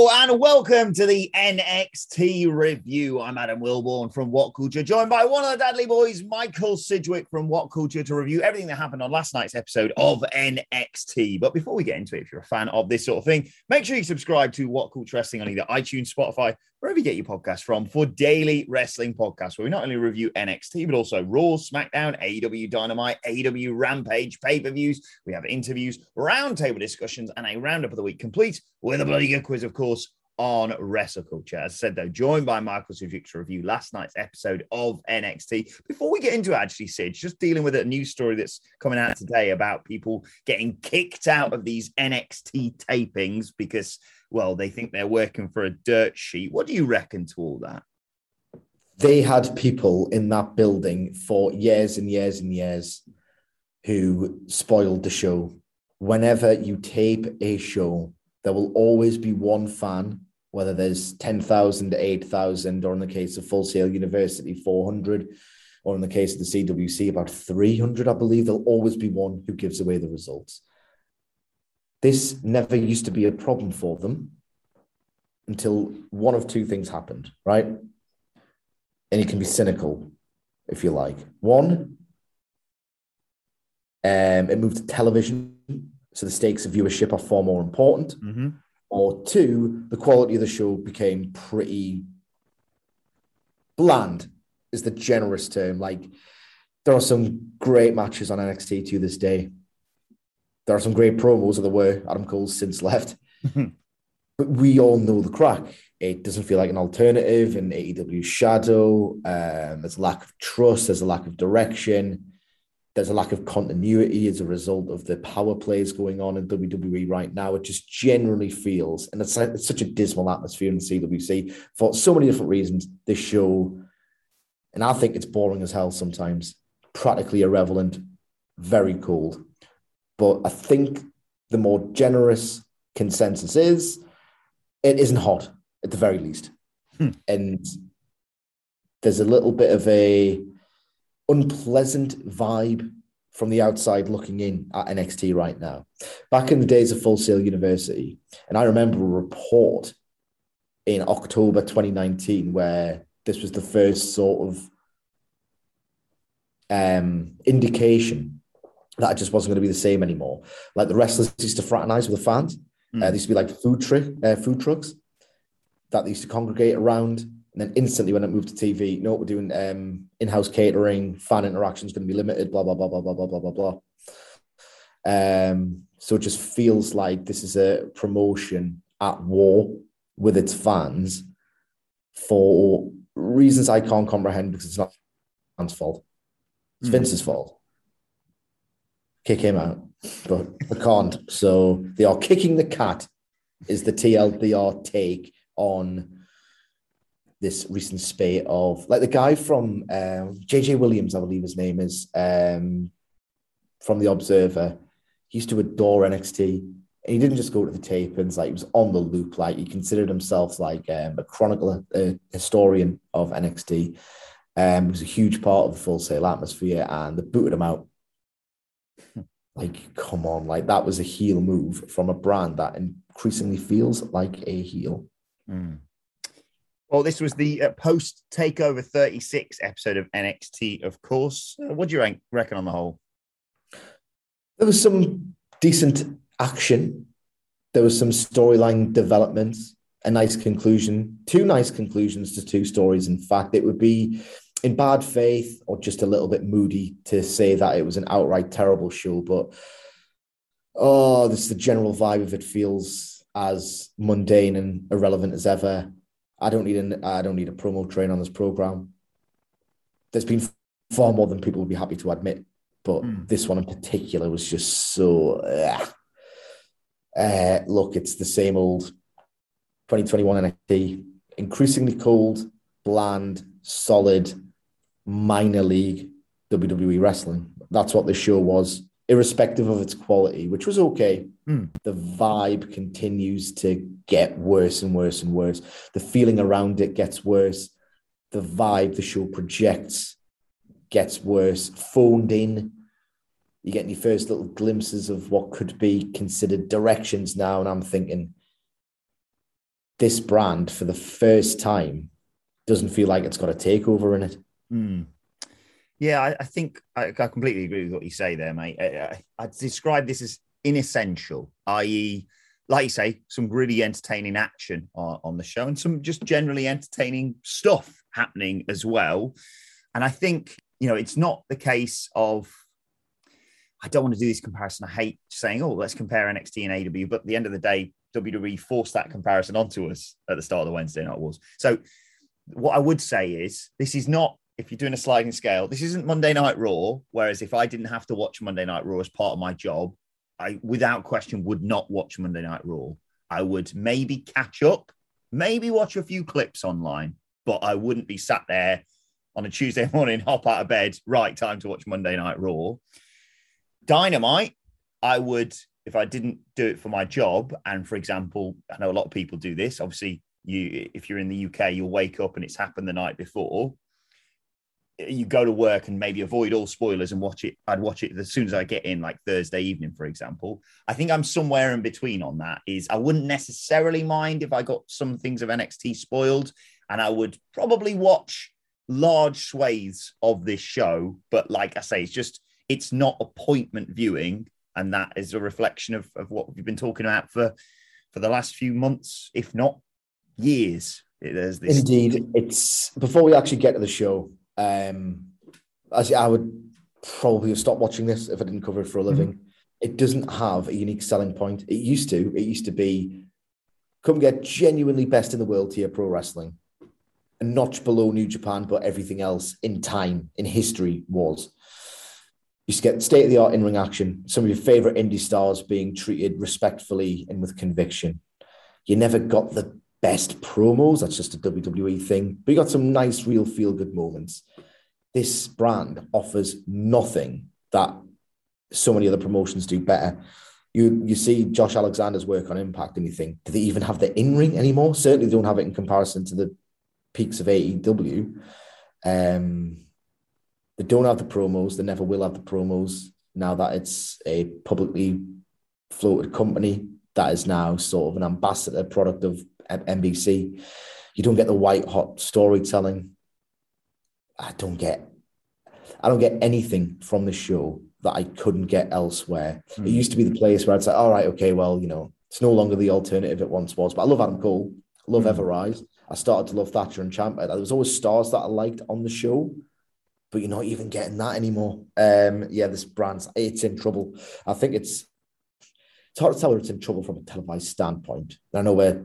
And welcome to the NXT review. I'm Adam Wilbourn from What Culture, joined by one of the Dudley boys, Michael Sidgwick from What Culture, to review everything that happened on last night's episode of NXT. But before we get into it, if you're a fan of this sort of thing, make sure you subscribe to What Culture Wrestling on either iTunes, Spotify, wherever you get your podcast from, for daily wrestling podcasts where we not only review NXT, but also Raw, SmackDown, AEW Dynamite, AEW Rampage, pay per views. We have interviews, roundtable discussions, and a roundup of the week complete with a bloody good quiz, of course, on wrestle culture. As I said, though, joined by Michael Sidgwick to review last night's episode of NXT. Before we get into it, actually, Sid, just dealing with a news story that's coming out today about people getting kicked out of these NXT tapings because, well, they think they're working for a dirt sheet. What do you reckon to all that? They had people in that building for years and years and years who spoiled the show. Whenever you tape a show, there will always be one fan whether there's 10,000, 8,000, or in the case of Full Sail University, 400, or in the case of the CWC, about 300, I believe, there'll always be one who gives away the results. This never used to be a problem for them until one of two things happened, right? And you can be cynical if you like. One, um, it moved to television, so the stakes of viewership are far more important. Mm-hmm or two, the quality of the show became pretty bland, is the generous term. Like, there are some great matches on NXT to this day. There are some great promos, of the way Adam Cole's since left. but we all know the crack. It doesn't feel like an alternative in AEW shadow. Um, there's a lack of trust, there's a lack of direction there's a lack of continuity as a result of the power plays going on in WWE right now. It just generally feels, and it's, it's such a dismal atmosphere in CWC for so many different reasons. This show, and I think it's boring as hell sometimes, practically irrelevant, very cold. But I think the more generous consensus is it isn't hot at the very least. Hmm. And there's a little bit of a unpleasant vibe from the outside looking in at NXT right now. Back in the days of Full Sail University, and I remember a report in October 2019 where this was the first sort of um, indication that it just wasn't going to be the same anymore. Like the wrestlers used to fraternize with the fans. Mm. Uh, there used to be like food, tri- uh, food trucks that they used to congregate around and then instantly, when it moved to TV, no, we're doing um, in-house catering, fan interaction is going to be limited, blah blah blah blah blah blah blah blah blah. Um, so it just feels like this is a promotion at war with its fans for reasons I can't comprehend because it's not fans' fault. It's mm. Vince's fault. Kick him out, but I can't. So they are kicking the cat. Is the TLDR take on this recent spate of like the guy from um, JJ Williams, I believe his name is, um, from the Observer. He used to adore NXT. And he didn't just go to the tapings, like he was on the loop. Like he considered himself like um, a chronicler, a historian of NXT. Um, he was a huge part of the Full Sail atmosphere, and they booted him out. Like, come on, like that was a heel move from a brand that increasingly feels like a heel. Mm. Well, this was the uh, post Takeover 36 episode of NXT, of course. Uh, what do you rank, reckon on the whole? There was some decent action. There was some storyline developments, a nice conclusion, two nice conclusions to two stories. In fact, it would be in bad faith or just a little bit moody to say that it was an outright terrible show, but oh, this is the general vibe of it feels as mundane and irrelevant as ever. I don't need an I don't need a promo train on this program. There's been far more than people would be happy to admit, but mm. this one in particular was just so. Uh, uh, look, it's the same old 2021 NXT, increasingly cold, bland, solid, minor league WWE wrestling. That's what the show was, irrespective of its quality, which was okay. Mm. The vibe continues to get worse and worse and worse. The feeling around it gets worse. The vibe the show projects gets worse. Phoned in you're getting your first little glimpses of what could be considered directions now. And I'm thinking, this brand for the first time doesn't feel like it's got a takeover in it. Mm. Yeah, I, I think I, I, completely agree with what you say there, mate. I, I, describe this as inessential, i.e., like you say, some really entertaining action on, on the show and some just generally entertaining stuff happening as well. And I think, you know, it's not the case of I don't want to do this comparison. I hate saying, oh, let's compare NXT and AW, but at the end of the day, WWE forced that comparison onto us at the start of the Wednesday Night Wars. So, what I would say is, this is not, if you're doing a sliding scale, this isn't Monday Night Raw. Whereas if I didn't have to watch Monday Night Raw as part of my job, I, without question, would not watch Monday Night Raw. I would maybe catch up, maybe watch a few clips online, but I wouldn't be sat there on a Tuesday morning, hop out of bed, right, time to watch Monday Night Raw. Dynamite, I would, if I didn't do it for my job, and for example, I know a lot of people do this. Obviously, you if you're in the UK, you'll wake up and it's happened the night before. You go to work and maybe avoid all spoilers and watch it. I'd watch it as soon as I get in, like Thursday evening, for example. I think I'm somewhere in between on that. Is I wouldn't necessarily mind if I got some things of NXT spoiled, and I would probably watch large swathes of this show. But like I say, it's just it's not appointment viewing, and that is a reflection of, of what we've been talking about for for the last few months, if not years. There's this. Indeed, it's before we actually get to the show. Um, as I would probably have stopped watching this if I didn't cover it for a living. Mm-hmm. It doesn't have a unique selling point. It used to. It used to be come get genuinely best in the world here pro wrestling, a notch below New Japan, but everything else in time in history was you get state of the art in ring action, some of your favorite indie stars being treated respectfully and with conviction. You never got the best promos, that's just a WWE thing, but you got some nice, real feel good moments. This brand offers nothing that so many other promotions do better. You you see Josh Alexander's work on Impact and you think, do they even have the in ring anymore? Certainly they don't have it in comparison to the peaks of AEW. Um, they don't have the promos. They never will have the promos now that it's a publicly floated company that is now sort of an ambassador product of NBC. You don't get the white hot storytelling. I don't get I don't get anything from the show that I couldn't get elsewhere. Mm. It used to be the place where I'd say, all right, okay, well, you know, it's no longer the alternative it once was. But I love Adam Cole, I love mm. Ever-Rise. I started to love Thatcher and Ciampa. There was always stars that I liked on the show but you're not even getting that anymore. Um, yeah, this brand's it's in trouble. I think it's it's hard to tell whether it's in trouble from a televised standpoint. I know where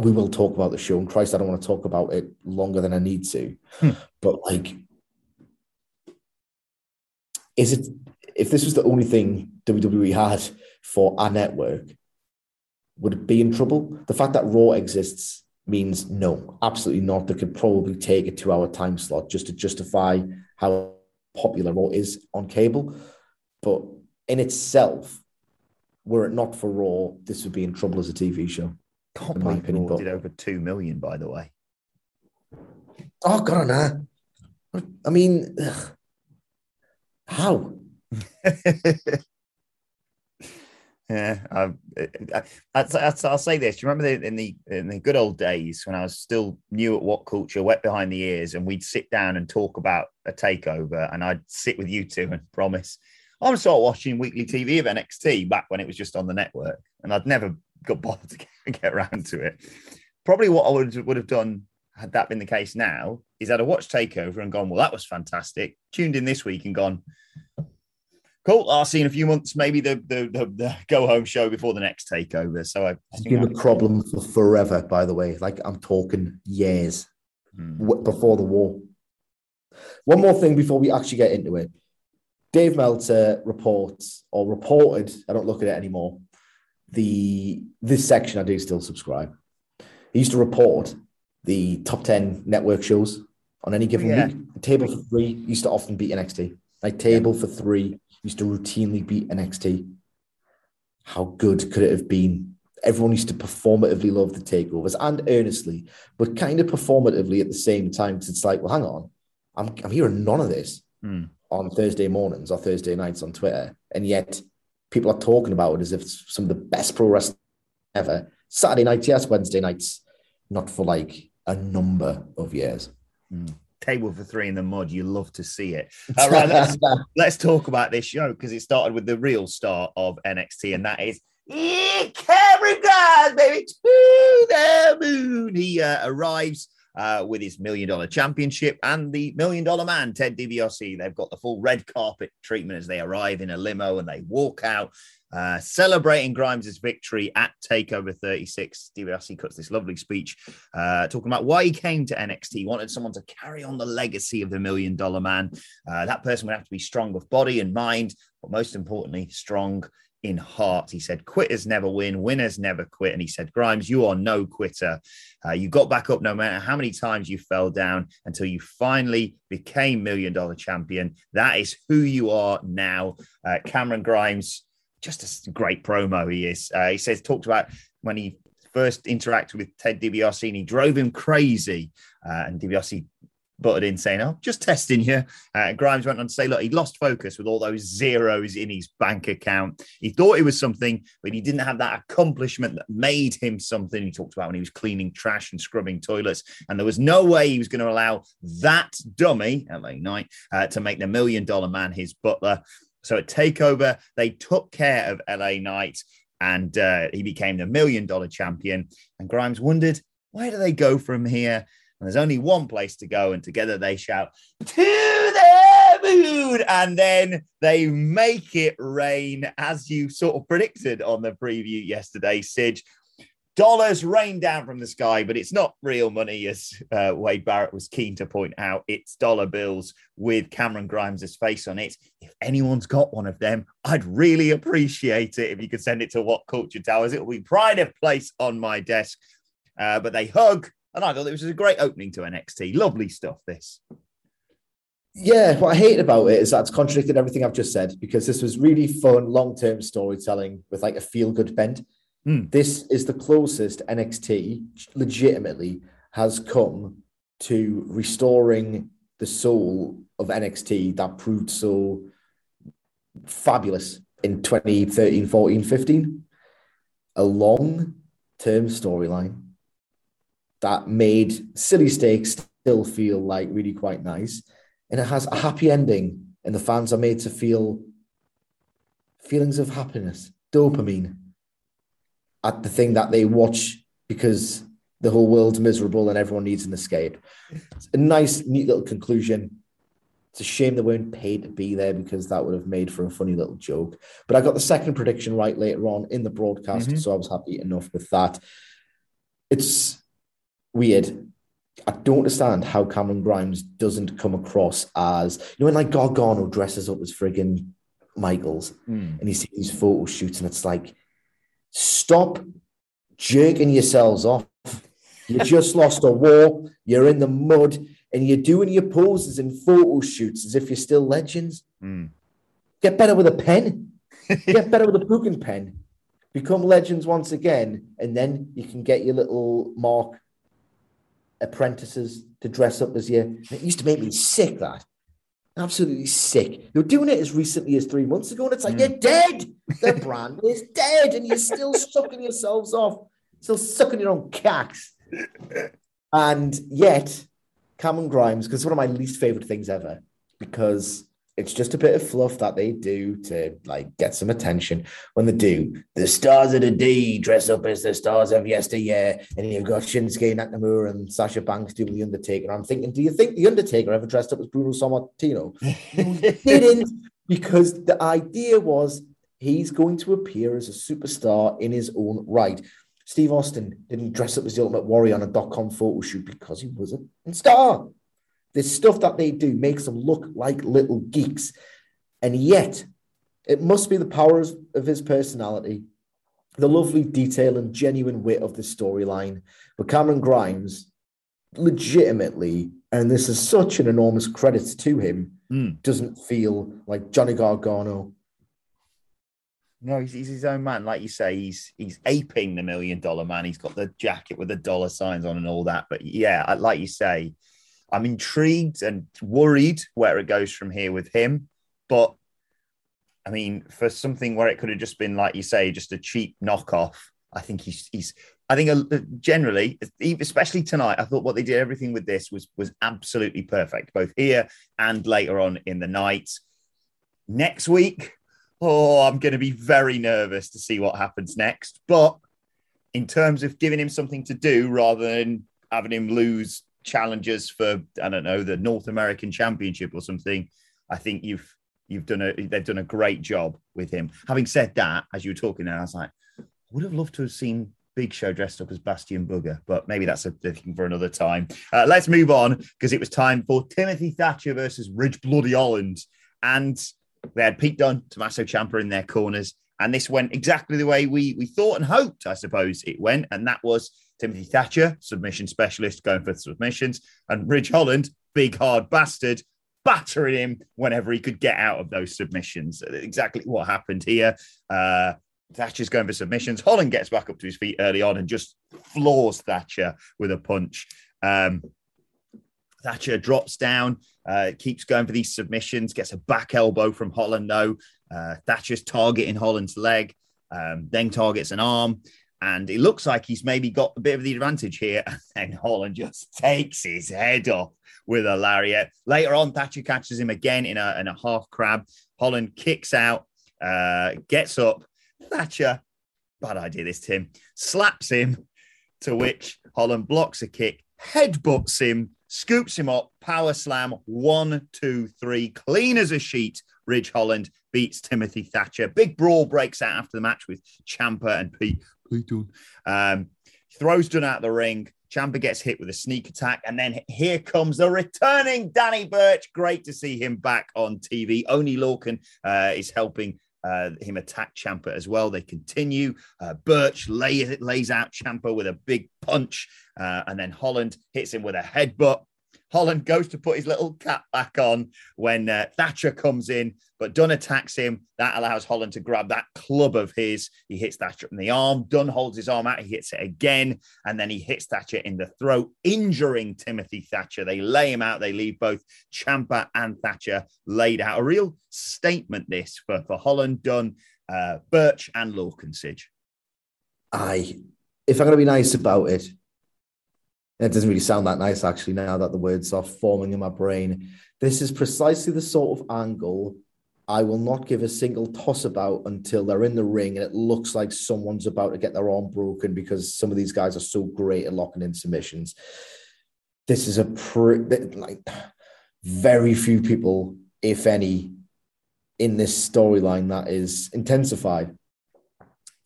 we will talk about the show, and Christ, I don't want to talk about it longer than I need to. Hmm. But like, is it if this was the only thing WWE had for our network, would it be in trouble? The fact that Raw exists means no, absolutely not. They could probably take a two hour time slot just to justify how popular Raw is on cable. But in itself, were it not for Raw, this would be in trouble as a TV show. Can't believe opinion, Raw but- did over two million, by the way. Oh God, nah. I mean, ugh. how? yeah, um, I, I, I, I'll say this. Do you remember the, in the in the good old days when I was still new at What Culture, wet behind the ears, and we'd sit down and talk about a takeover, and I'd sit with you two and promise oh, I'm sort of watching weekly TV of NXT back when it was just on the network, and I'd never got bothered to get, get around to it. Probably what I would would have done had that been the case now is I'd have watched Takeover and gone, well, that was fantastic. Tuned in this week and gone, cool. I'll see in a few months, maybe the the, the, the go home show before the next Takeover. So I, It's been a problem for forever, by the way. Like I'm talking years Hmm. before the war. One more thing before we actually get into it. Dave Meltzer reports or reported, I don't look at it anymore. The this section I do still subscribe. He used to report the top 10 network shows on any given Yeah. week. Table for three used to often beat NXT. Like table for three used to routinely beat NXT. How good could it have been? Everyone used to performatively love the takeovers and earnestly, but kind of performatively at the same time. Because it's like, well, hang on, I'm, I'm hearing none of this Hmm. on Thursday mornings or Thursday nights on Twitter, and yet people are talking about it as if it's some of the best pro wrestling ever. Saturday nights, yes, Wednesday nights, not for like a number of years. table for three in the mud. You love to see it. All right, let's let's talk about this show because it started with the real star of NXT, and that is yeah, Cameron Grimes, baby, to the moon. He uh, arrives uh, with his million dollar championship and the million dollar man, Ted DiBiase. They've got the full red carpet treatment as they arrive in a limo and they walk out. Uh, celebrating Grimes' victory at Takeover 36. DiBiase cuts this lovely speech uh, talking about why he came to NXT. He wanted someone to carry on the legacy of the Million Dollar Man. Uh, that person would have to be strong of body and mind, but most importantly, strong in heart. He said, Quitters never win, winners never quit. And he said, Grimes, you are no quitter. Uh, you got back up no matter how many times you fell down until you finally became Million Dollar Champion. That is who you are now. Uh, Cameron Grimes, just a great promo he is. Uh, he says, talked about when he first interacted with Ted DiBiase and he drove him crazy. Uh, and DiBiase butted in saying, Oh, just testing you. Uh, Grimes went on to say, Look, he lost focus with all those zeros in his bank account. He thought he was something, but he didn't have that accomplishment that made him something. He talked about when he was cleaning trash and scrubbing toilets. And there was no way he was going to allow that dummy, LA Knight, uh, to make the million dollar man his butler. So at TakeOver, they took care of LA Knight and uh, he became the million dollar champion. And Grimes wondered, where do they go from here? And there's only one place to go, and together they shout, To the moon! And then they make it rain, as you sort of predicted on the preview yesterday, Sidge. Dollars rain down from the sky, but it's not real money, as uh, Wade Barrett was keen to point out. It's dollar bills with Cameron Grimes' face on it. If anyone's got one of them, I'd really appreciate it if you could send it to What Culture Towers. It will be pride of place on my desk. Uh, but they hug, and I thought it was a great opening to NXT. Lovely stuff, this. Yeah, what I hate about it is that it's contradicted everything I've just said because this was really fun, long term storytelling with like a feel good bend. Hmm. This is the closest NXT legitimately has come to restoring the soul of NXT that proved so fabulous in 2013, 14, 15. A long term storyline that made silly stakes still feel like really quite nice. And it has a happy ending and the fans are made to feel feelings of happiness dopamine at the thing that they watch because the whole world's miserable and everyone needs an escape. It's a nice neat little conclusion. It's a shame they weren't paid to be there because that would have made for a funny little joke. But i got the second prediction right later on in the broadcast Mhm. so i was happy enough with that. It's weird I don't understand how Cameron Grimes doesn't come across as you know when like Gargano dresses up as friggin' Michaels Hmm. and you see these photo shoots and it's like stop jerking yourselves off. You just lost a war, you're in the mud, and you're doing your poses and photo shoots as if you're still legends. Hmm. Get better with a pen. Get better with a book and pen. become legends once again, and then you can get your little Mark apprentices to dress up as you. It used to make me sick. That absolutely sick. You're doing it as recently as three months ago, and it's like mm. you're dead. The brand is dead, and you're still sucking yourselves off, still sucking your own cacks. And yet, Cameron Grimes, because it's one of my least favorite things ever, because it's just a bit of fluff that they do to like get some attention. When they do, the stars of the D dress up as the stars of yesteryear, and you've got Shinsuke Nakamura and Sasha Banks doing the Undertaker. I'm thinking, do you think the Undertaker ever dressed up as Bruno Sammartino? didn't, because the idea was he's going to appear as a superstar in his own right. Steve Austin didn't dress up as the Ultimate Warrior on a dot com photo shoot because he wasn't a star. The stuff that they do makes them look like little geeks. And yet, it must be the powers of his personality, the lovely detail and genuine wit of the storyline. But Cameron Grimes, legitimately, and this is such an enormous credit to him, mm. doesn't feel like Johnny Gargano. No, he's, he's, his own man. Like you say, he's he's aping the million dollar man. He's got the jacket with the dollar signs on and all that. But yeah, like you say, I'm intrigued and worried where it goes from here with him. But I mean, for something where it could have just been, like you say, just a cheap knockoff, I think he's he's. I think uh, generally, especially tonight, I thought what they did everything with this was was absolutely perfect, both here and later on in the night. Next week, oh, I'm going to be very nervous to see what happens next. But in terms of giving him something to do rather than having him lose challenges for I don't know the North American Championship or something. I think you've you've done a they've done a great job with him. Having said that, as you were talking now, I was like, I would have loved to have seen Big Show dressed up as Bastion Booger, but maybe that's a thing for another time. Uh, let's move on because it was time for Timothy Thatcher versus Ridge Bloody Holland, and they had Pete Dunne, Tommaso Ciampa in their corners. And this went exactly the way we we thought and hoped, I suppose it went. And that was Timothy Thatcher, submission specialist, going for submissions, and Ridge Holland, big hard bastard, battering him whenever he could get out of those submissions. Exactly what happened here. Uh, Thatcher's going for submissions. Holland gets back up to his feet early on and just floors Thatcher with a punch. Um, Thatcher drops down, uh, keeps going for these submissions, gets a back elbow from Holland, though. Uh, Thatcher's targeting Holland's leg, um, then targets an arm and it looks like he's maybe got a bit of the advantage here. And Holland just takes his head off with a lariat. Later on, Thatcher catches him again in a, in a half crab. Holland kicks out, uh, gets up. Thatcher, bad idea this, Tim, slaps him, to which Holland blocks a kick, headbutts him, scoops him up, power slam, one, two, three, clean as a sheet. Ridge Holland beats Timothy Thatcher. Big brawl breaks out after the match with Ciampa and Pete Pete. Um, throws Dunne out of the ring. Ciampa gets hit with a sneak attack, and then here comes the returning Danny Burch. Great to see him back on TV. Oney Lorcan uh, is helping uh, him attack Ciampa as well. They continue. Uh, Burch lays, lays out Ciampa with a big punch, uh, and then Holland hits him with a headbutt. Holland goes to put his little cap back on when uh, Thatcher comes in, but Dunne attacks him. That allows Holland to grab that club of his. He hits Thatcher in the arm. Dunne holds his arm out. He hits it again, and then he hits Thatcher in the throat, injuring Timothy Thatcher. They lay him out. They leave both Ciampa and Thatcher laid out. A real statement, this for, for Holland, Dunne, uh, Burch, and Lorcan. I, if I'm going to be nice about it, it doesn't really sound that nice, actually, now that the words are forming in my brain. This is precisely the sort of angle I will not give a single toss about until they're in the ring and it looks like someone's about to get their arm broken because some of these guys are so great at locking in submissions. This is a like very few people, if any, in this storyline that is intensified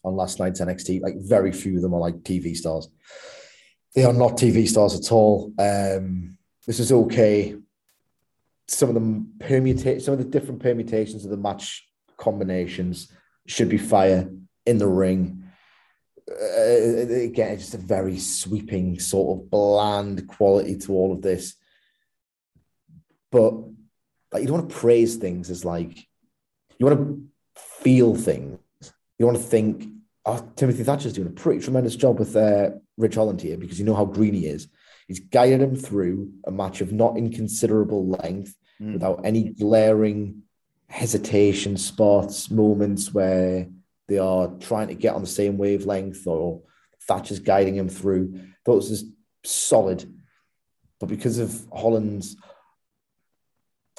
on last night's NXT. Like very few of them are like TV stars they are not TV stars at all. Um, this is okay. Some of them permutate, some of the different permutations of the match combinations should be fire in the ring. Uh, again, just a very sweeping, sort of bland quality to all of this. But like, you don't want to praise things as like you want to feel things. You want to think oh, Timothy Thatcher's doing a pretty tremendous job with uh, Ridge Holland here because you know how green he is. He's guided him through a match of not inconsiderable length mm. without any glaring hesitation spots, moments where they are trying to get on the same wavelength or Thatcher's guiding him through. Those is solid. But because of Holland's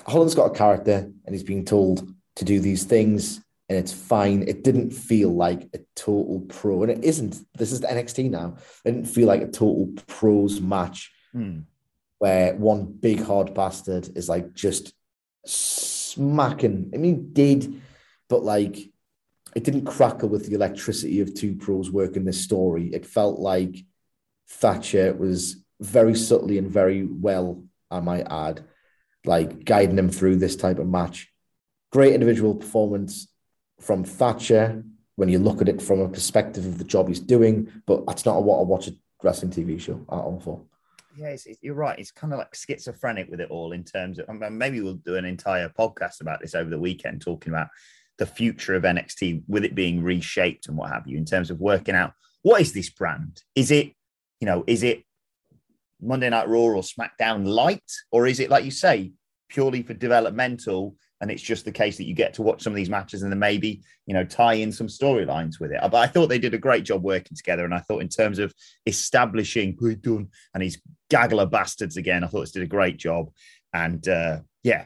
Holland's got a character and he's being told to do these things and it's fine. It didn't feel like a total pro, and it isn't. This is the NXT now. It didn't feel like a total pros match hmm. where one big hard bastard is like just smacking. I mean, did, but like it didn't crackle with the electricity of two pros working this story. It felt like Thatcher was very subtly and very well, I might add, like guiding him through this type of match. Great individual performance from Thatcher when you look at it from a perspective of the job he's doing, but that's not what I watch a wrestling TV show at all for. Yeah, it's, you're right. It's kind of like schizophrenic with it all in terms of maybe we'll do an entire podcast about this over the weekend, talking about the future of NXT with it being reshaped and what have you, in terms of working out what is this brand? Is it, you know, is it Monday Night Raw or SmackDown light, or is it like you say, purely for developmental? And it's just the case that you get to watch some of these matches and then maybe, you know, tie in some storylines with it. But I thought they did a great job working together. And I thought, in terms of establishing Dunne and his gaggle of bastards again, I thought this did a great job. And uh, yeah,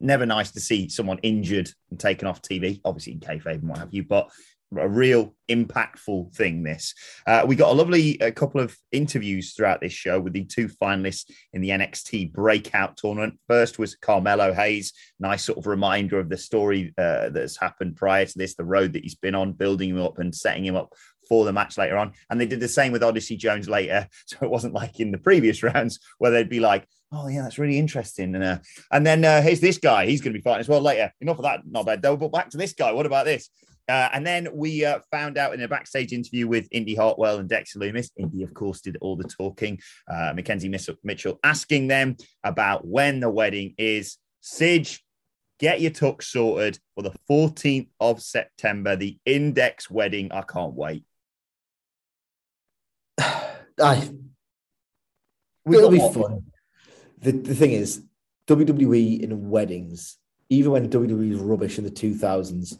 never nice to see someone injured and taken off TV, obviously in kayfabe and what have you. But a real impactful thing. This uh, we got a lovely a couple of interviews throughout this show with the two finalists in the NXT Breakout Tournament. First was Carmelo Hayes, nice sort of reminder of the story uh, that's happened prior to this, the road that he's been on, building him up and setting him up for the match later on. And they did the same with Odyssey Jones later, so it wasn't like in the previous rounds where they'd be like. Oh yeah, that's really interesting. And uh, and then uh, here's this guy. He's going to be fighting as well later. Enough of that. Not bad though. But back to this guy. What about this? Uh, and then we uh, found out in a backstage interview with Indi Hartwell and Dexter Lumis. Indi, of course, did all the talking. Uh, McKenzie Mitchell asking them about when the wedding is. Sige, get your tux sorted for the 14th of September, the Index wedding. I can't wait. I, it'll be fun. The, the thing is, WWE in weddings, even when WWE was rubbish in the 2000s,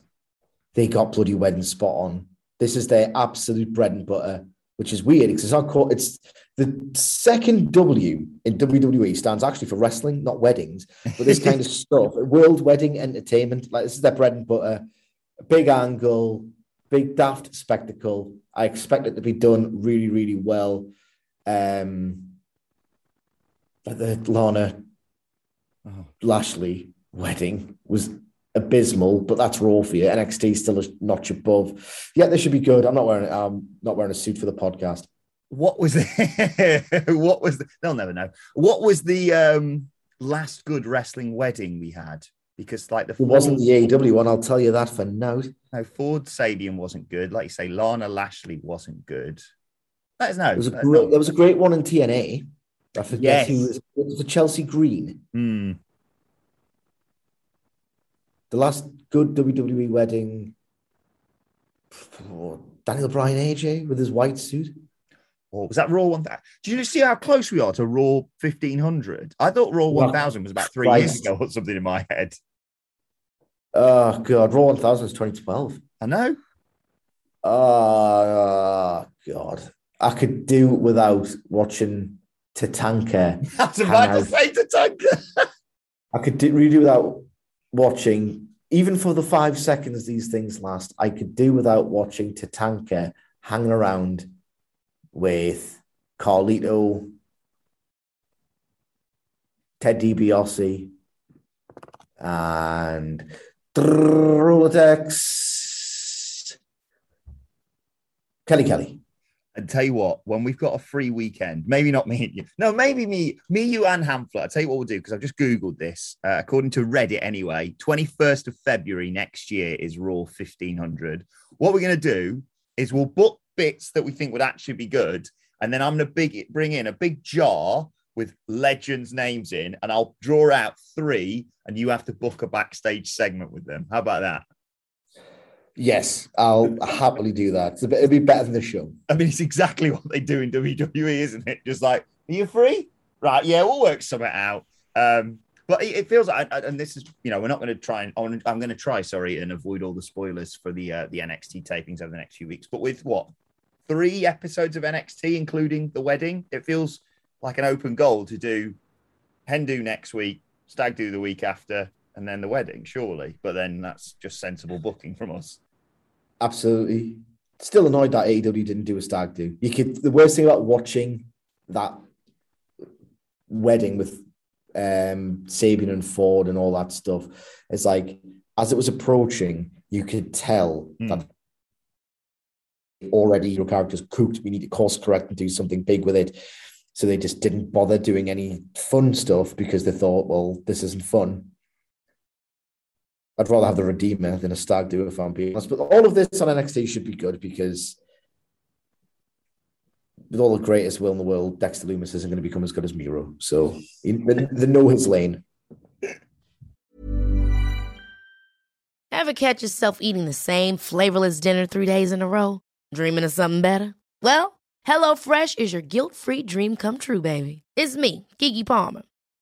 they got bloody wedding spot on. This is their absolute bread and butter, which is weird because it's not called, it's the second W in WWE stands actually for wrestling, not weddings, but this kind of stuff. World Wedding Entertainment, like this is their bread and butter. Big angle, big daft spectacle. I expect it to be done really, really well. Um, the Lana oh. Lashley wedding was abysmal, but that's raw for you. NXT still a notch above. Yeah, this should be good. I'm not wearing I'm not wearing a suit for the podcast. What was the what was the they'll never know. What was the um last good wrestling wedding we had? Because like the it wasn't the AEW one, I'll tell you that for now. No, Ford Sabian wasn't good. Like you say, Lana Lashley wasn't good. Let us know. There was a, great, there was a great one in TNA. I forget yes. who was, it was the Chelsea Green. Hmm the last good WWE wedding, oh, Daniel Bryan AJ with his white suit. Or was that Raw 1000? Did you see how close we are to Raw 1500? I thought Raw 1000 was about three Christ. years ago or something in my head. Oh, God. Raw 1000 is 2012. I know. Oh, God. I could do without watching Tatanka. I was about to say Tatanka. I could do, really do without watching, even for the five seconds these things last, I could do without watching Tatanka hanging around with Carlito, Ted DiBiase, and Rolodex, Kelly Kelly. And tell you what, when we've got a free weekend, maybe not me and you, no, maybe me, me, you, and Hamflet. I'll tell you what we'll do because I've just Googled this. Uh, according to Reddit, anyway, 21st of February next year is Raw 1500. What we're going to do is we'll book bits that we think would actually be good. And then I'm going to big, bring in a big jar with legends' names in, and I'll draw out three, and you have to book a backstage segment with them. How about that? Yes, I'll happily do that. It'll be better than the show. I mean, it's exactly what they do in WWE, isn't it? Just like, are you free? Right, yeah, we'll work something out. Um, but it, feels like, and this is, you know, we're not going to try and I'm going to try, sorry, and avoid all the spoilers for the uh, the NXT tapings over the next few weeks. But with what three episodes of NXT, including the wedding, it feels like an open goal to do Hendu next week, Stag do the week after, and then the wedding, surely. But then that's just sensible booking from us. Absolutely. Still annoyed that AEW didn't do a stag do. You could the worst thing about watching that wedding with um Sabian and Ford and all that stuff is like as it was approaching, you could tell mm. that already your character's cooked. We need to course correct and do something big with it. So they just didn't bother doing any fun stuff because they thought, well, this isn't fun. I'd rather have the Redeemer than a stag do if I'm being honest. But all of this on NXT should be good because with all the greatest will in the world, Dexter Lumis isn't going to become as good as Miro. So they, they know his lane. Ever catch yourself eating the same flavorless dinner three days in a row? Dreaming of something better? Well, HelloFresh is your guilt-free dream come true, baby. It's me, Keke Palmer.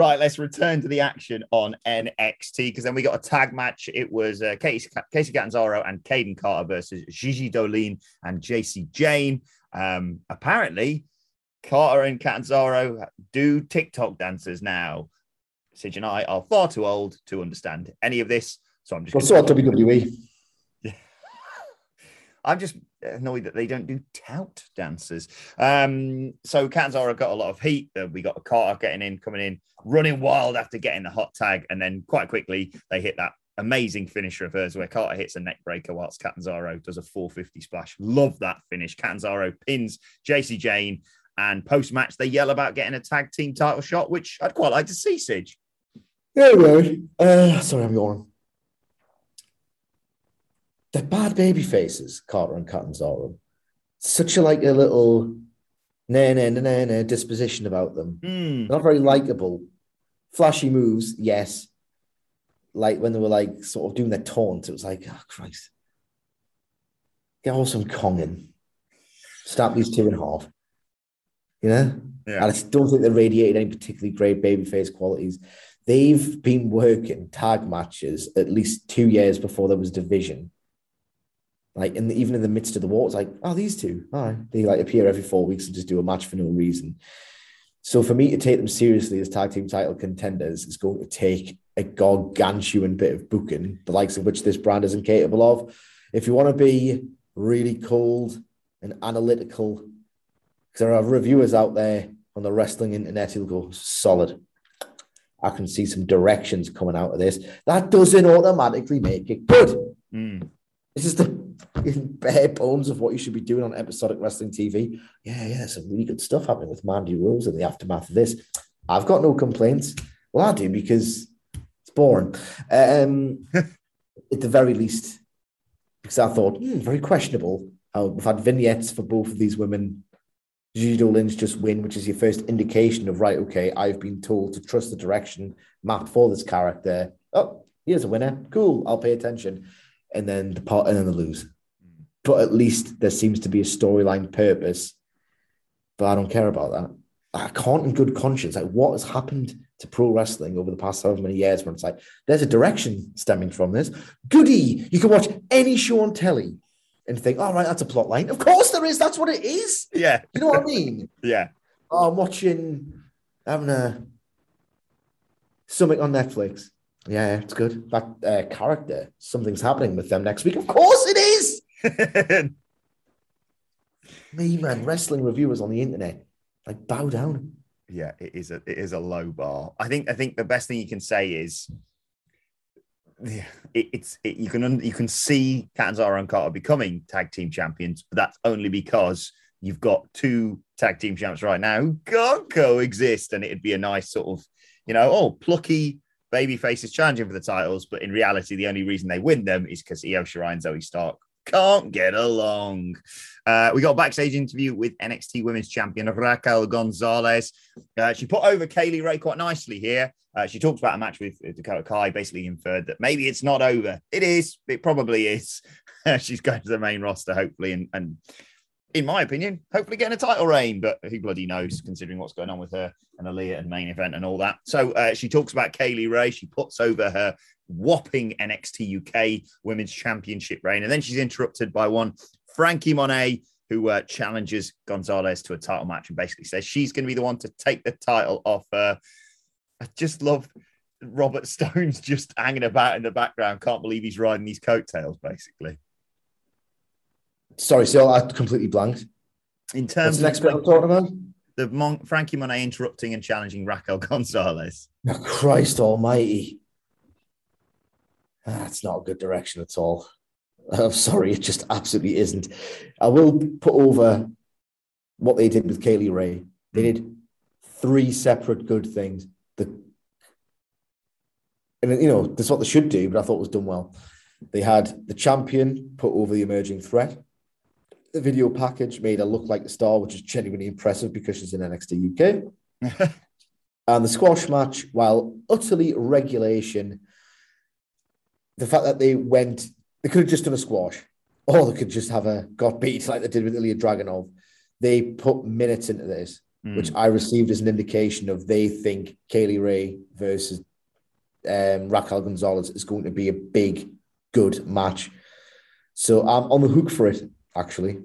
Right, let's return to the action on NXT because then we got a tag match. It was uh, Kacy, Catanzaro and Kayden Carter versus Gigi Dolin and Jacy Jayne. Um, apparently, Carter and Catanzaro do TikTok dances now. Sid and I are far too old to understand any of this, so I'm just. Well, so WWE. I'm just annoyed that they don't do tout dances. Um, so Catanzaro got a lot of heat. Uh, we got a Carter getting in, coming in, running wild after getting the hot tag, and then quite quickly they hit that amazing finisher of where Carter hits a neck breaker whilst Catanzaro does a 450 splash. Love that finish. Catanzaro pins Jacy Jayne, and post match they yell about getting a tag team title shot, which I'd quite like to see, Sige. Yeah, right. Uh, sorry, I'm yawning they're bad baby faces, Carter and Catanzaro. Such a like a little nah nah nah nah, nah disposition about them. Mm. Not very likable. Flashy moves, yes. Like when they were like sort of doing their taunt, it was like, oh Christ. Get all some Konging. Snap these two in half. You know? Yeah. And I don't think they radiated any particularly great babyface qualities. They've been working tag matches at least two years before there was division like in the, even in the midst of the war, it's like, oh, these two, all right. They like appear every four weeks and just do a match for no reason. So for me to take them seriously as tag team title contenders is going to take a gargantuan bit of booking, the likes of which this brand isn't capable of. If you want to be really cold and analytical, because there are reviewers out there on the wrestling internet who'll go solid. I can see some directions coming out of this. That doesn't automatically make it good. Mm. This is the bare bones of what you should be doing on episodic wrestling TV. Yeah, yeah, some really good stuff happening with Mandy Rose in the aftermath of this. I've got no complaints. Well, I do because it's boring. Um, at the very least, because I thought, hmm, very questionable how we've had vignettes for both of these women. Judo Dolin's just win, which is your first indication of, right, okay, I've been told to trust the direction mapped for this character. Oh, here's a winner. Cool, I'll pay attention. And then the part, and then the lose. But at least there seems to be a storyline purpose. But I don't care about that. I can't, in good conscience, like what has happened to pro wrestling over the past however many years when it's like there's a direction stemming from this. Goody, you can watch any show on telly and think, all right, that's a plot line. Of course there is. That's what it is. Yeah. You know what I mean? Yeah. Oh, I'm watching, having a something on Netflix. Yeah, it's good. That uh, character, something's happening with them next week. Of course it is. Me, man, wrestling reviewers on the internet, like bow down. yeah, it is a it is a low bar. I think I think the best thing you can say is yeah, it, it's it, you can you can see Catanzaro and Carter becoming tag team champions, but that's only because you've got two tag team champs right now who can't coexist, and it'd be a nice sort of you know oh plucky baby faces challenging for the titles, but in reality the only reason they win them is because Io Shirai and Zoey Stark can't get along. Uh, we got a backstage interview with NXT Women's Champion Raquel Gonzalez. Uh, she put over Kay Lee Ray quite nicely here. Uh, she talked about a match with Dakota Kai, basically inferred that maybe it's not over. It is. It probably is. She's going to the main roster, hopefully, and, and in my opinion, hopefully getting a title reign. But who bloody knows, considering what's going on with her and Aliyah and main event and all that. So uh, she talks about Kay Lee Ray. She puts over her whopping NXT UK Women's Championship reign, and then she's interrupted by one Franky Monet, who uh, challenges Gonzalez to a title match and basically says she's going to be the one to take the title off her. I just love Robert Stone's just hanging about in the background. Can't believe he's riding these coattails, basically. Sorry, still I completely blanked. In What's terms the next of bit I'm talking about? the Mon- Franky Monet interrupting and challenging Raquel Gonzalez. Oh, Christ Almighty. That's not a good direction at all. I'm sorry, it just absolutely isn't. I will put over what they did with Kay Lee Ray. They did three separate good things. The and you know that's what they should do, but I thought it was done well. They had the champion put over the emerging threat. The video package made her look like the star, which is genuinely impressive because she's in NXT UK. and the squash match, while utterly regulation, the fact that they went, they could have just done a squash, or they could just have a got beat like they did with Ilya Dragunov. They put minutes into this, Mm. which I received as an indication of they think Kay Lee Ray versus um, Raquel Gonzalez is going to be a big, good match. So I'm on the hook for it, actually.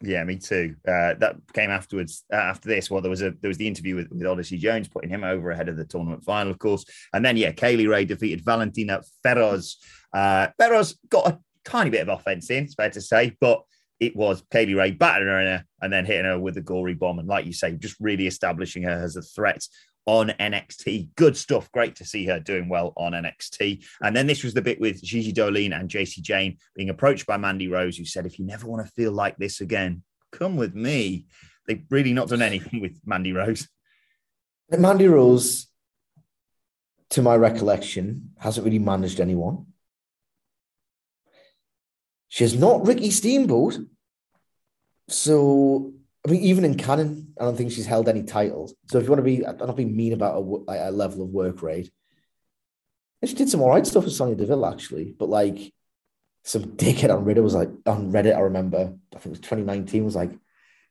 Yeah, me too. Uh, that came afterwards. Uh, after this, well, there was a there was the interview with, with Odyssey Jones, putting him over ahead of the tournament final, of course. And then, yeah, Kay Lee Ray defeated Valentina Feroz. Uh, Feroz got a tiny bit of offense in, it's fair to say, but it was Kay Lee Ray battering her her and then hitting her with a gory bomb. And like you say, just really establishing her as a threat on NXT. Good stuff. Great to see her doing well on NXT. And then this was the bit with Gigi Dolin and Jacy Jayne being approached by Mandy Rose, who said, if you never want to feel like this again, come with me. They've really not done anything with Mandy Rose. And Mandy Rose, to my recollection, hasn't really managed anyone. She's not Ricky Steamboat. So, I mean, even in canon, I don't think she's held any titles. So, if you want to be, I'm not being mean about a, a level of work rate. And she did some all right stuff with Sonya Deville, actually. But like, some dickhead on Reddit was like, on Reddit, I remember, I think it was 2019, was like,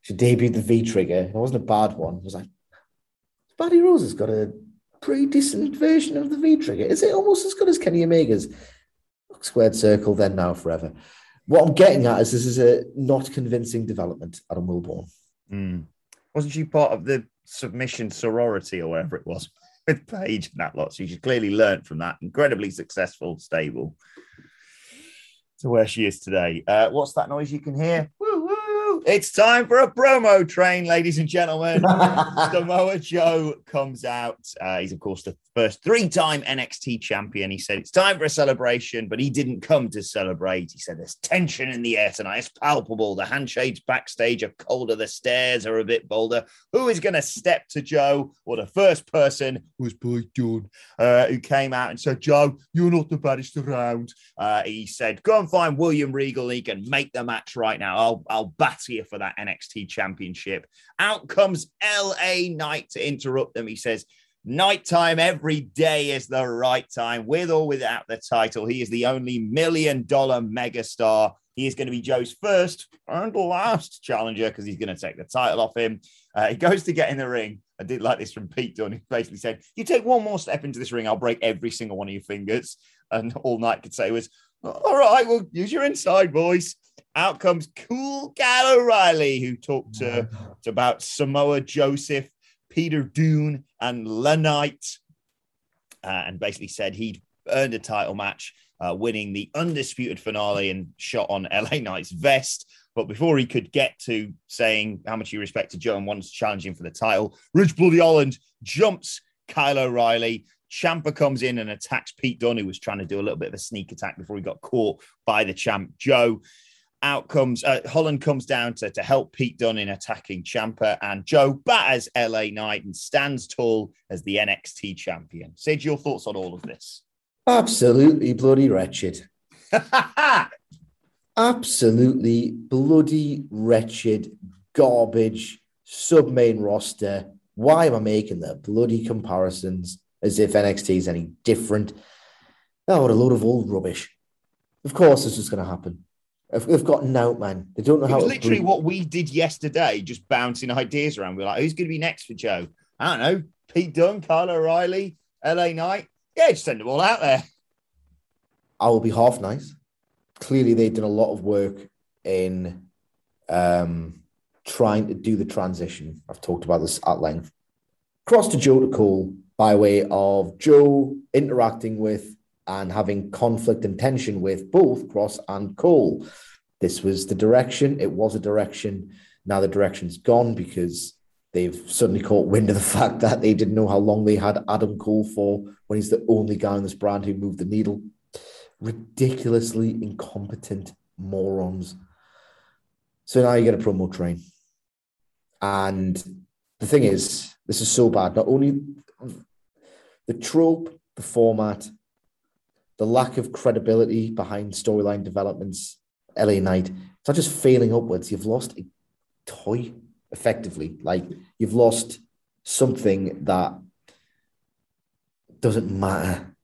she debuted the V trigger. It wasn't a bad one. It was like, Buddy Rose has got a pretty decent version of the V trigger. Is it almost as good as Kenny Omega's squared circle then now forever? What I'm getting at is this is a not convincing development, Adam Wilbourn. Mm. Wasn't she part of the submission sorority or whatever it was with Paige and that lot? So she clearly learned from that incredibly successful stable to where she is today. Uh, what's that noise you can hear? Woo, woo. It's time for a promo train, ladies and gentlemen. Samoa Joe comes out. Uh, he's, of course, the first three time NXT champion. He said it's time for a celebration, but he didn't come to celebrate. He said there's tension in the air tonight. It's palpable. The handshakes backstage are colder. The stairs are a bit bolder. Who is going to step to Joe? Well, the first person was Pete Dunne, uh, who came out and said, Joe, you're not the baddest around. Uh, he said, go and find William Regal. He can make the match right now. I'll, I'll batter for that NXT championship. Out comes LA Knight to interrupt them. He says, Nighttime every day is the right time, with or without the title. He is the only million dollar megastar. He is going to be Joe's first and last challenger because he's going to take the title off him. Uh, he goes to get in the ring. I did like this from Pete Dunne. He basically said, You take one more step into this ring, I'll break every single one of your fingers. And all Knight could say was, All right, well, use your inside, boys. Out comes Cool Kyle O'Reilly, who talked to, to about Samoa Joseph, Peter Dunne, and LA Knight, uh, and basically said he'd earned a title match, uh, winning the undisputed finale and shot on LA Knight's vest. But before he could get to saying how much he respected Joe and wanted to challenge him for the title, Ridge Bloody Holland jumps Kyle O'Reilly. Ciampa comes in and attacks Pete Dunne, who was trying to do a little bit of a sneak attack before he got caught by the champ Joe out comes uh, Holland comes down to, to help Pete Dunne in attacking Ciampa, and Joe batters LA Knight and stands tall as the NXT champion. Sid, your thoughts on all of this? Absolutely bloody wretched. Absolutely bloody wretched garbage sub main roster. Why am I making the bloody comparisons as if NXT is any different? Oh, what a load of old rubbish. Of course, this is going to happen. They've got out, man. They don't know it how. literally what we did yesterday, just bouncing ideas around. We are like, who's going to be next for Joe? I don't know. Pete Dunne, Kyle O'Reilly, LA Knight. Yeah, just send them all out there. I will be half nice. Clearly, they've done a lot of work in um, trying to do the transition. I've talked about this at length. Kross to Joe to Cole by way of Joe interacting with and having conflict and tension with both Kross and Cole. This was the direction. It was a direction. Now the direction's gone because they've suddenly caught wind of the fact that they didn't know how long they had Adam Cole for when he's the only guy in this brand who moved the needle. Ridiculously incompetent morons. So now you get a promo train. And the thing is, this is so bad. Not only the trope, the format, the lack of credibility behind storyline developments, LA Knight, it's not just failing upwards. You've lost a toy effectively. Like you've lost something that doesn't matter.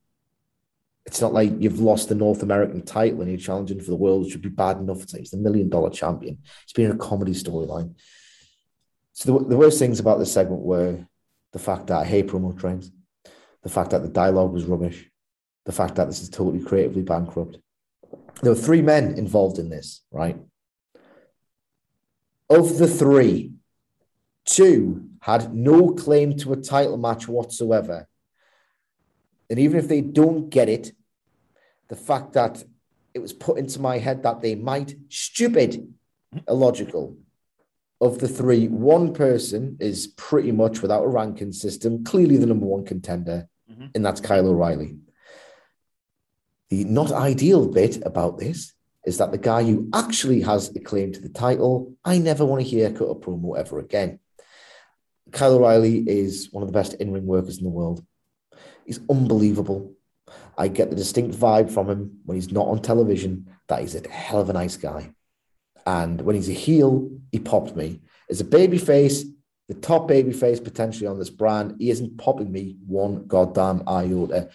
It's not like you've lost the North American title and you're challenging for the world. It should be bad enough. It's, like the million dollar champion. It's been a comedy storyline. So the, the worst things about this segment were the fact that I hate promo trains, the fact that the dialogue was rubbish, the fact that this is totally creatively bankrupt. There were three men involved in this, right? Of the three, two had no claim to a title match whatsoever. And even if they don't get it, the fact that it was put into my head that they might, stupid, illogical. Of the three, one person is pretty much without a ranking system, clearly the number one contender, mm-hmm. and that's Kyle O'Reilly. The not ideal bit about this is that the guy who actually has a claim to the title, I never want to hear cut a promo ever again. Kyle O'Reilly is one of the best in ring workers in the world. He's unbelievable. I get the distinct vibe from him when he's not on television that he's a hell of a nice guy. And when he's a heel, he popped me. As a baby face, the top baby face potentially on this brand, he isn't popping me one goddamn iota.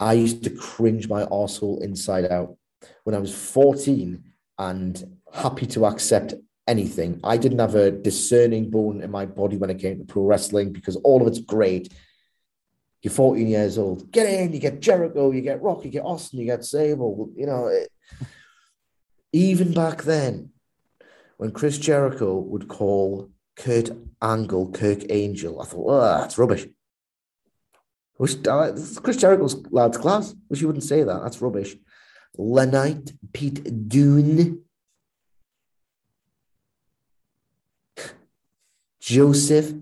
I used to cringe my arsehole inside out when I was 14 and happy to accept anything. I didn't have a discerning bone in my body when it came to pro wrestling because all of it's great. You're 14 years old. Get in, you get Jericho, you get Rock, you get Austin, you get Sable. You know, it, even back then, when Chris Jericho would call Kurt Angle, Kirk Angel. I thought, oh, that's rubbish. Uh, Chris Jericho's lad's class. Wish you wouldn't say that. That's rubbish. Lenite, Pete Dunne, Joseph,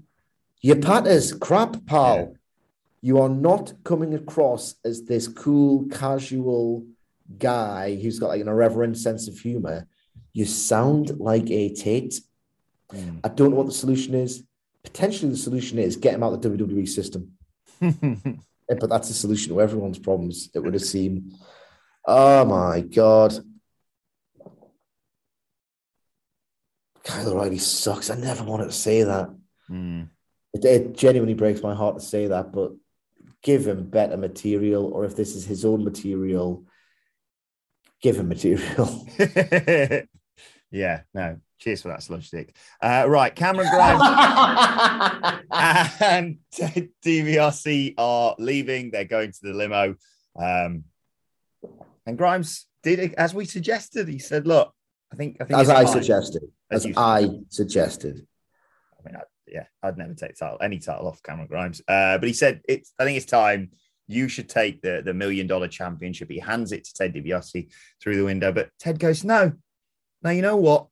your patters, crap, pal. Yeah. You are not coming across as this cool, casual guy who's got like an irreverent sense of humor. You sound like a Tate. Mm. I don't know what the solution is. Potentially, the solution is get him out of the WWE system. but that's the solution to everyone's problems, it would have seemed. Oh my God. Kyle O'Reilly sucks. I never wanted to say that. Mm. It, it, genuinely breaks my heart to say that, but give him better material, or if this is his own material, give him material. yeah, no. Cheers for that sludge stick. Uh, right, Cameron Grimes and DiBiase are leaving. They're going to the limo. Um, and Grimes did it as we suggested. He said, "Look, I think I think as I time. suggested, as, as I suggested. I mean, I, yeah, I'd never take title, any title off Cameron Grimes. Uh, but he said, "It's. I think it's time." You should take the, the million dollar championship. He hands it to Ted DiBiase through the window, but Ted goes, No, now you know what?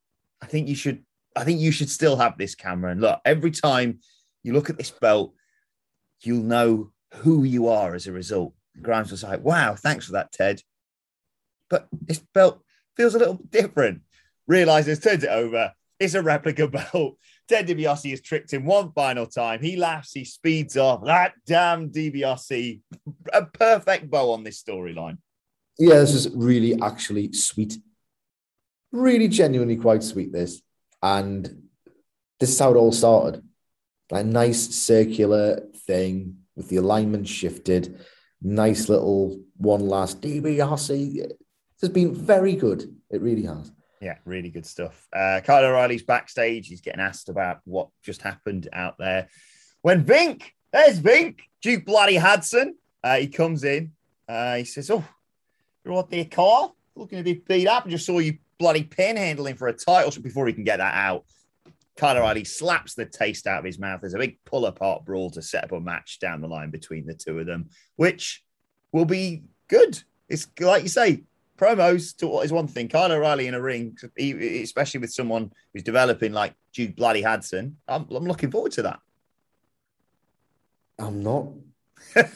I think you should. I think you should still have this camera. And Look, every time you look at this belt, you'll know who you are as a result. Grimes was like, "Wow, thanks for that, Ted." But this belt feels a little different. Realizes, turns it over. It's a replica belt. Ted DiBiase has tricked him one final time. He laughs, he speeds off. That damn DiBiase. A perfect bow on this storyline. Yeah, this is really actually sweet really genuinely quite sweet, this. And this is how it all started. A nice circular thing with the alignment shifted. Nice little one last dbrc It has been very good. It really has. Yeah, really good stuff. Uh, Kyle O'Reilly's backstage. He's getting asked about what just happened out there. When Vink, there's Vink, Duke Bloody Hudson. Uh, he comes in. Uh, he says, Oh, you're what they call? Looking to be beat up. I just saw you bloody panhandling for a title before he can get that out. Kyle O'Reilly slaps the taste out of his mouth. There's a big pull apart brawl to set up a match down the line between the two of them, which will be good. It's like you say, promos to what is one thing. Kyle O'Reilly in a ring, especially with someone who's developing like Duke Bloody Hudson. I'm, I'm looking forward to that. I'm not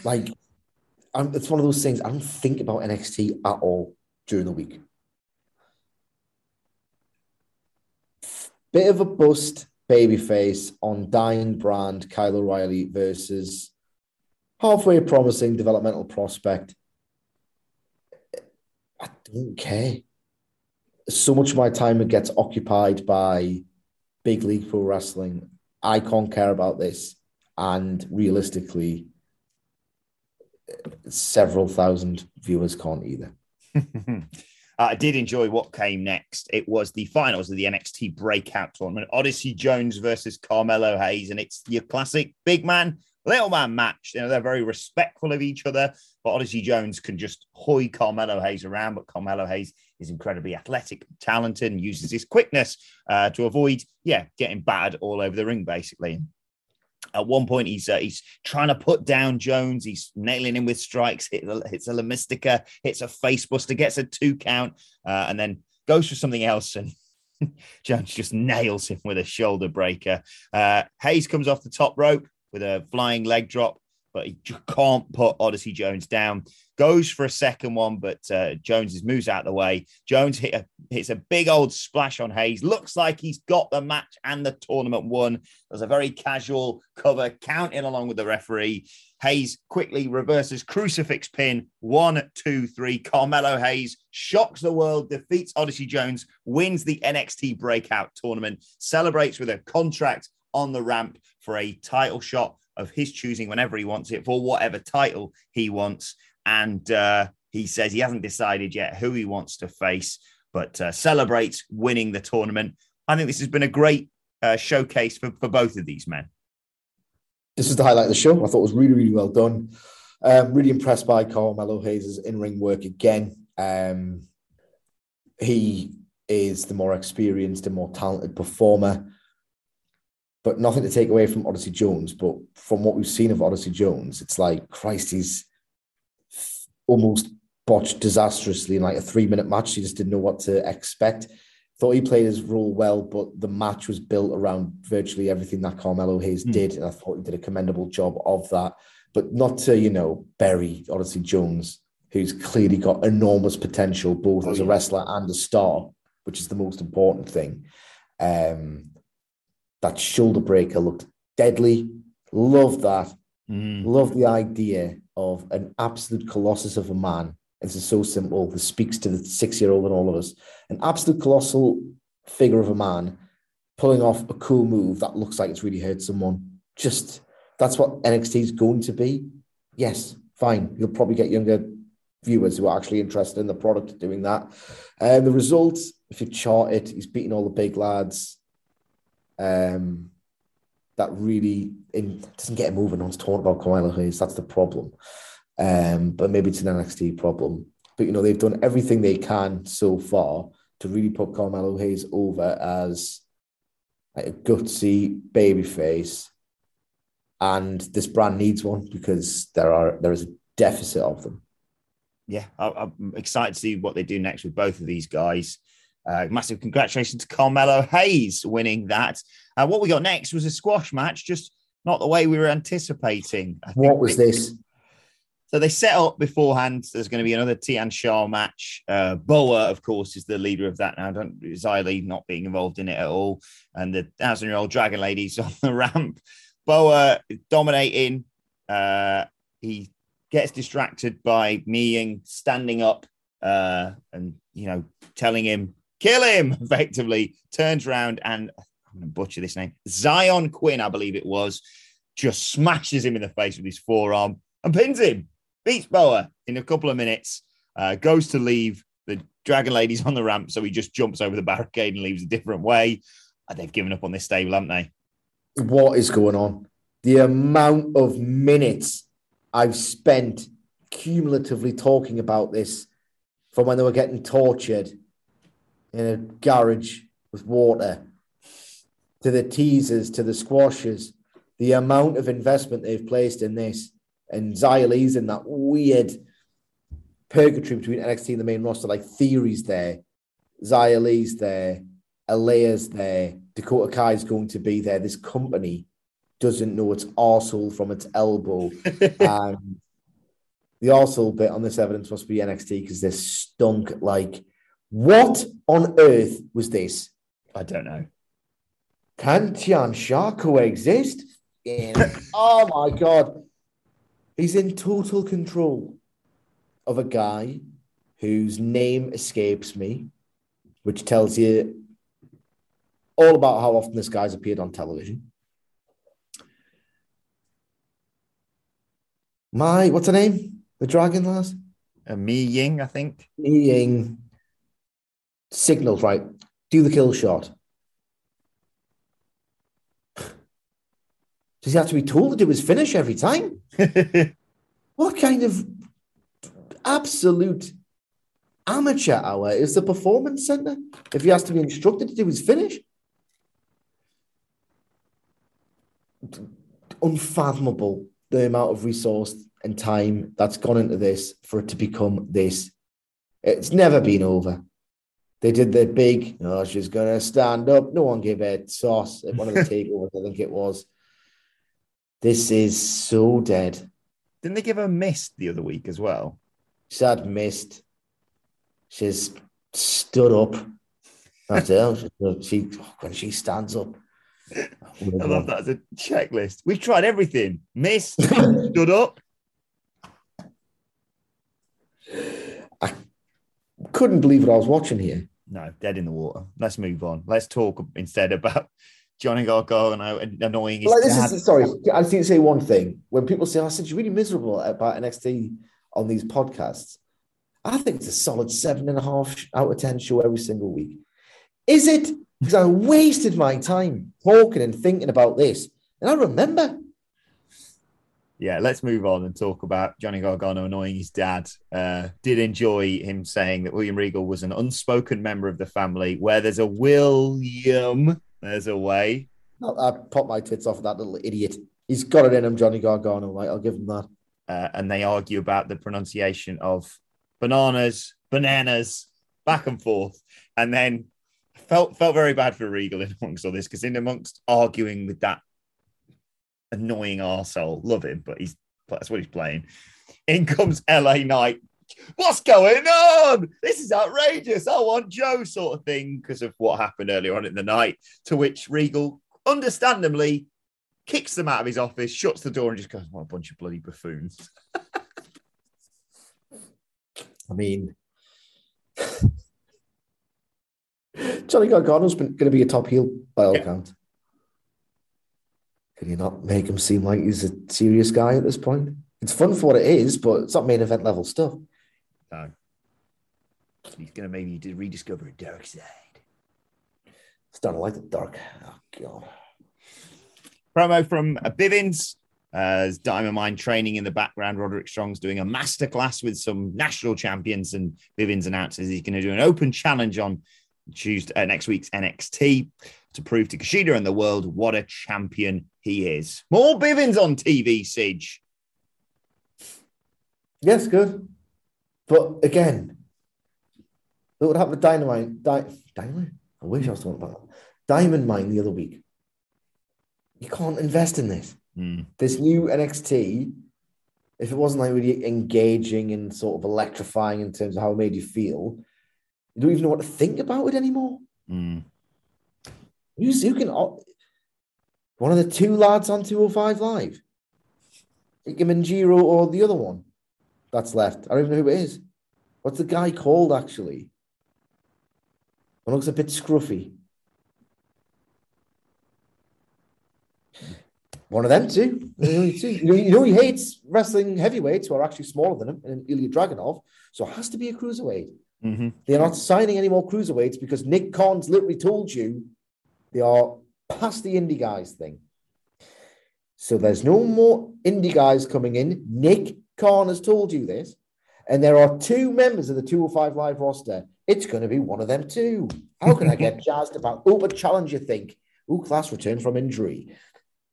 like I'm, it's one of those things. I don't think about NXT at all during the week. Bit of a bust babyface on dying brand Kyle O'Reilly versus halfway promising developmental prospect. I don't care. So much of my time gets occupied by big league pro wrestling. I can't care about this. And realistically, several thousand viewers can't either. Uh, I did enjoy what came next. It was the finals of the NXT Breakout Tournament Odyssey Jones versus Carmelo Hayes. And it's your classic big man, little man match. You know, they're very respectful of each other, but Odyssey Jones can just hoy Carmelo Hayes around. But Carmelo Hayes is incredibly athletic, talented, and uses his quickness uh, to avoid, yeah, getting battered all over the ring, basically. At one point, he's uh, he's trying to put down Jones. He's nailing him with strikes. Hit, hits a La Mystica, hits a facebuster, gets a two count, uh, and then goes for something else. And Jones just nails him with a shoulder breaker. Uh, Hayes comes off the top rope with a flying leg drop, but he can't put Odyssey Jones down goes for a second one, but uh, Jones moves out of the way. Jones hit a, hits a big old splash on Hayes. Looks like he's got the match and the tournament won. There's a very casual cover, counting along with the referee. Hayes quickly reverses crucifix pin. One, two, three. Carmelo Hayes shocks the world, defeats Odyssey Jones, wins the NXT breakout tournament, celebrates with a contract on the ramp for a title shot of his choosing whenever he wants it for whatever title he wants and uh, he says he hasn't decided yet who he wants to face, but uh, celebrates winning the tournament. I think this has been a great uh, showcase for, for both of these men. This is the highlight of the show. I thought it was really, really well done. Um, really impressed by Carmelo Hayes' in ring work again. Um, he is the more experienced and more talented performer. But nothing to take away from Odyssey Jones. But from what we've seen of Odyssey Jones, it's like Christ, he's almost botched disastrously in like a three minute match. He just didn't know what to expect. Thought he played his role well, but the match was built around virtually everything that Carmelo Hayes mm. did, and I thought he did a commendable job of that. But not to you know bury Odyssey Jones, who's clearly got enormous potential both oh, as a wrestler and a star, which is the most important thing. Um, that shoulder breaker looked deadly. Love that. Mm. Love the idea of an absolute colossus of a man this is so simple. This speaks to the six year old in all of us. An absolute colossal figure of a man pulling off a cool move that looks like it's really hurt someone. Just that's what NXT is going to be. Yes, fine. You'll probably get younger viewers who are actually interested in the product doing that. Um, the results, if you chart it, he's beating all the big lads. Um, that really in, doesn't get him moving. No one's talking about Kyle Hayes. That's the problem. Um, but maybe it's an NXT problem. But you know, they've done everything they can so far to really put Carmelo Hayes over as like a gutsy baby face. And this brand needs one because there are there is a deficit of them. Yeah, I'm excited to see what they do next with both of these guys. Uh, massive congratulations to Carmelo Hayes winning that. Uh, what we got next was a squash match, just not the way we were anticipating. what was this? So they set up beforehand. There's going to be another Tian Sha match. Uh, Boa, of course, is the leader of that now. Don't Xia not being involved in it at all, and the thousand-year-old dragon lady's on the ramp. Boa dominating. Uh, he gets distracted by Mei Ying standing up uh, and you know telling him kill him effectively. Turns around and I'm going to butcher this name. Zion Quinn, I believe it was, just smashes him in the face with his forearm and pins him beats Boa in a couple of minutes, uh, goes to leave. The Dragon Lady's on the ramp, so he just jumps over the barricade and leaves a different way. Uh, they've given up on this stable, haven't they? What is going on? The amount of minutes I've spent cumulatively talking about this from when they were getting tortured in a garage with water to the teasers to the squashes, the amount of investment they've placed in this and Li's in that weird purgatory between NXT and the main roster. Like theories there, Li's there, Alea's there, Dakota Kai's going to be there. This company doesn't know its arsehole from its elbow. and the arsehole bit on this evidence must be NXT because they're stunk like what on earth was this? I don't know. Can Tian Sha coexist? In, oh my god. He's in total control of a guy whose name escapes me, which tells you all about how often this guy's appeared on television. My, what's her name? The dragon lass? Uh, Mei Ying, I think. Mei Ying. Signals, right? Do the kill shot. Does he have to be told to do his finish every time? what kind of absolute amateur hour is the performance center if he has to be instructed to do his finish? Unfathomable the amount of resource and time that's gone into this for it to become this. It's never been over. They did their big, oh, she's going to stand up. No one gave a sauce at one of the takeovers, I think it was. This is so dead. Didn't they give her mist the other week as well? She had mist. She's stood up. That's it. She when she stands up. I love that as a checklist. We've tried everything. Missed, stood up. I couldn't believe what I was watching here. No, dead in the water. Let's move on. Let's talk instead about Johnny Gargano and annoying his like this dad. is sorry. I just need to say one thing. When people say, oh, "I said you're really miserable about NXT on these podcasts," I think it's a solid seven and a half out of ten show every single week. Is it? Because I wasted my time talking and thinking about this, and I remember. Yeah, let's move on and talk about Johnny Gargano annoying his dad. Uh, did enjoy him saying that William Regal was an unspoken member of the family. Where there's a William, there's a way. I, I pop my tits off at that little idiot. He's got it in him, Johnny Gargano. Right, I'll give him that. Uh, and they argue about the pronunciation of bananas, bananas, back and forth. And then felt felt very bad for Regal in amongst all this because in amongst arguing with that annoying arsehole, love him, but he's that's what he's playing. In comes LA Knight. What's going on? This is outrageous. I want Joe, sort of thing, because of what happened earlier on in the night. To which Regal, understandably, kicks them out of his office, shuts the door, and just goes, What a bunch of bloody buffoons. I mean, Johnny Gargano's been going to be a top heel by all Yeah. accounts. Can you not make him seem like he's a serious guy at this point? It's fun for what it is, but it's not main event level stuff. No. He's going to maybe rediscover a dark side. Starting to like the dark. Oh god. Promo from Bivens. Uh, as Diamond Mine training in the background, Roderick Strong's doing a masterclass with some national champions, and Bivens announces he's going to do an open challenge on Tuesday, uh, next week's NXT to prove to Kushida and the world what a champion he is. More Bivens on TV, Sige. Yes, good. But again, look what happened with Dynamite. Di- Dynamite? I wish I was talking about that. Diamond Mine the other week. You can't invest in this. Hmm. This new NXT, if it wasn't like really engaging and sort of electrifying in terms of how it made you feel, you don't even know what to think about it anymore. Hmm. You, you can one of the two lads on 205 Live. Manjiro or the other one that's left. I don't even know who it is. What's the guy called actually? One looks a bit scruffy. One of them two. The only two. You know, you know he hates wrestling heavyweights who are actually smaller than him, and Ilya Dragunov. So it has to be a cruiserweight. Mhm. They're not signing any more cruiserweights because Nick Khan's literally told you they are past the indie guys thing. So there's no more indie guys coming in. Nick Khan has told you this. And there are two members of the 205 Live roster. It's going to be one of them too. How can I get jazzed about? Oh, but challenge you think. Oh, class return from injury.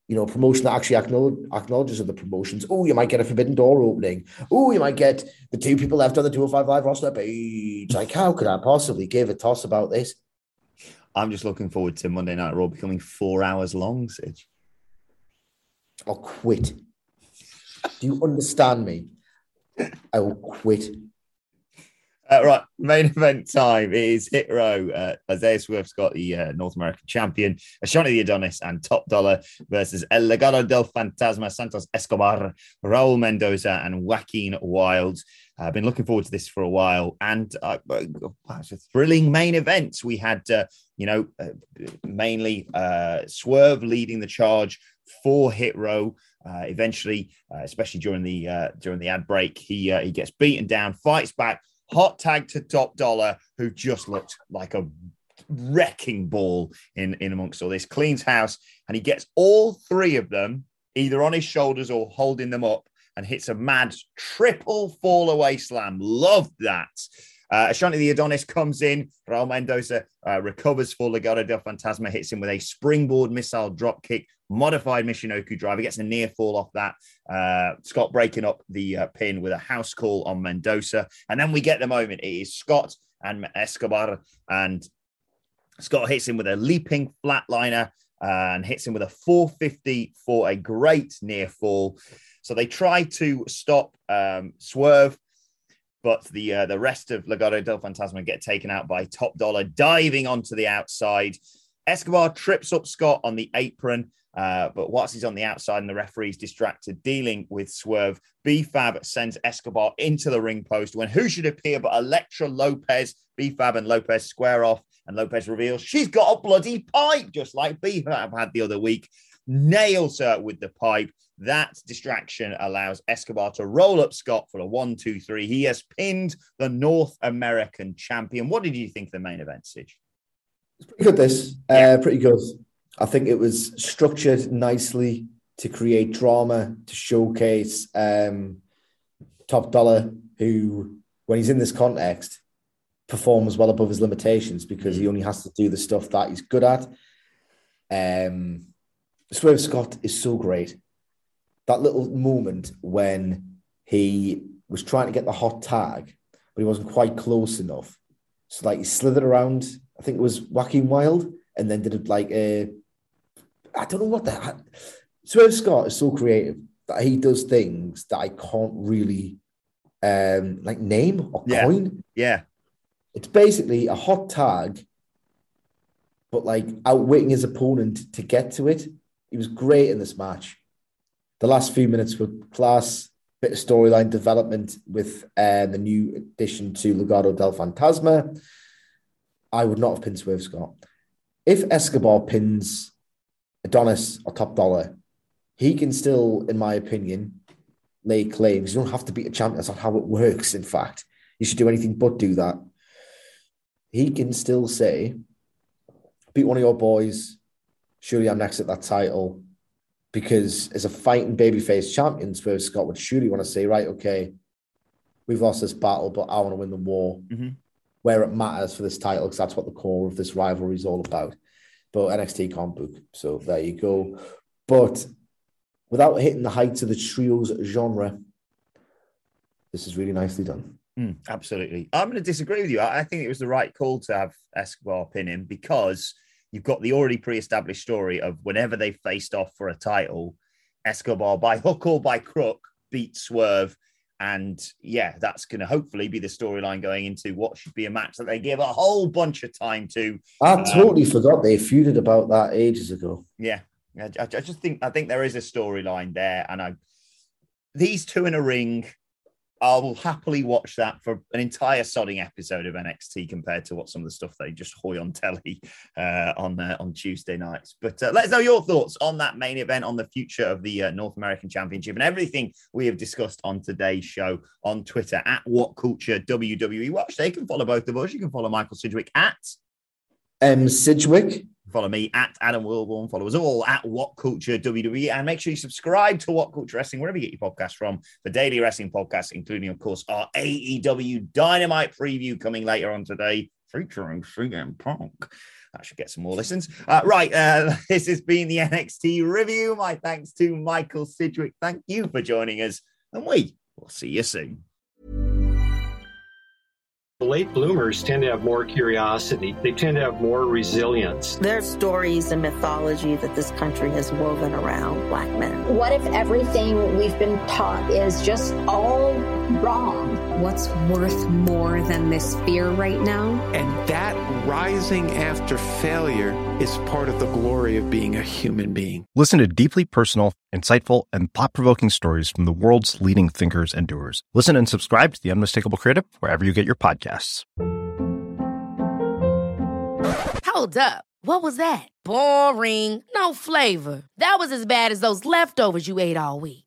You know, promotion that actually acknowledge, acknowledges other promotions. Oh, you might get a forbidden door opening. Oh, you might get the two people left on the 205 Live roster page. Like, how could I possibly give a toss about this? I'm just looking forward to Monday Night Raw becoming four hours long, Sige. I'll quit. Do you understand me? I will quit. Uh, right, main event time is Hit Row. Uh, Isaiah Swerve Scott the uh, North American champion, Ashante the Adonis, and Top Dollar versus El Legado del Fantasma, Santos Escobar, Raul Mendoza, and Joaquin Wilde. I've been looking forward to this for a while, and uh, uh, it's a thrilling main event. We had, uh, you know, uh, mainly uh, Swerve leading the charge for Hit Row. Uh, eventually, uh, especially during the uh, during the ad break, he uh, he gets beaten down, fights back, hot tag to Top Dollar, who just looked like a wrecking ball in in amongst all this. Cleans house, and he gets all three of them either on his shoulders or holding them up, and hits a mad triple fall away slam. Loved that. Uh, Ashante the Adonis comes in. Raul Mendoza uh, recovers for Legado del Fantasma, hits him with a springboard missile drop kick, modified Michinoku driver, gets a near fall off that. Uh, Scott breaking up the uh, pin with a house call on Mendoza. And then we get the moment. It is Scott and Escobar, and Scott hits him with a leaping flatliner and hits him with a 450 for a great near fall. So they try to stop um, Swerve but the uh, the rest of Legado del Fantasma get taken out by Top Dollar diving onto the outside. Escobar trips up Scott on the apron, uh, but whilst he's on the outside and the referee's distracted dealing with Swerve, B-Fab sends Escobar into the ring post when who should appear but Elektra Lopez. B-Fab and Lopez square off, and Lopez reveals she's got a bloody pipe, just like B-Fab had the other week. Nails her with the pipe. That distraction allows Escobar to roll up Scott for a one, two, three. He has pinned the North American champion. What did you think of the main event, Sige? It's pretty good, this. Uh, pretty good. I think it was structured nicely to create drama, to showcase um, Top Dollar, who, when he's in this context, performs well above his limitations because he only has to do the stuff that he's good at. Um, Swerve Scott is so great. That little moment when he was trying to get the hot tag, but he wasn't quite close enough. So like he slithered around, I think it was Joaquin Wilde, and then did it like a I don't know what that Swerve Scott is so creative that he does things that I can't really um like name or Yeah. coin. Yeah. It's basically a hot tag, but like outwitting his opponent to get to it. He was great in this match. The last few minutes were class. Bit of storyline development with uh, the new addition to Legado del Fantasma. I would not have pinned Swerve Scott. If Escobar pins Adonis or Top Dollar, he can still, in my opinion, lay claims. You don't have to beat a champion. That's not how it works, in fact. You should do anything but do that. He can still say, beat one of your boys. Surely I'm next at that title. Because as a fighting babyface champion, Swerve Scott would surely want to say, right, okay, we've lost this battle, but I want to win the war Mhm. where it matters for this title, because that's what the core of this rivalry is all about. But NXT can't book. So there you go. But without hitting the heights of the trios genre, this is really nicely done. Mm, absolutely. I'm going to disagree with you. I, I think it was the right call to have Escobar pin him because you've got the already pre-established story of whenever they faced off for a title, Escobar by hook or by crook beat Swerve. And yeah, that's going to hopefully be the storyline going into what should be a match that they give a whole bunch of time to. I Um, totally forgot they feuded about that ages ago. Yeah, I, I I just think I think there is a storyline there, and I these two in a ring. I will happily watch that for an entire sodding episode of NXT compared to what some of the stuff they just hoy on telly uh, on uh, on Tuesday nights. But uh, let us know your thoughts on that main event, on the future of the uh, North American Championship, and everything we have discussed on today's show on Twitter at What Culture WWE Watch. They can follow both of us. You can follow Michael Sidgwick at Um, Sidgwick, Follow me at Adam Wilbourn. Follow us all at What Culture WWE. And make sure you subscribe to What Culture Wrestling, wherever you get your podcast from, the daily wrestling podcast, including, of course, our AEW Dynamite preview coming later on today, featuring CM Punk. I should get some more listens. Uh, right. Uh, this has been the NXT review. My thanks to Michael Sidgwick. Thank you for joining us. And we will see you soon. Late bloomers tend to have more curiosity. They tend to have more resilience. There's stories and mythology that this country has woven around black men. What if everything we've been taught is just all wrong? What's worth more than this fear right now? And that rising after failure is part of the glory of being a human being. Listen to deeply personal, insightful, and thought provoking stories from the world's leading thinkers and doers. Listen and subscribe to The Unmistakable Creative wherever you get your podcasts. Hold up. What was that? Boring. No flavor. That was as bad as those leftovers you ate all week.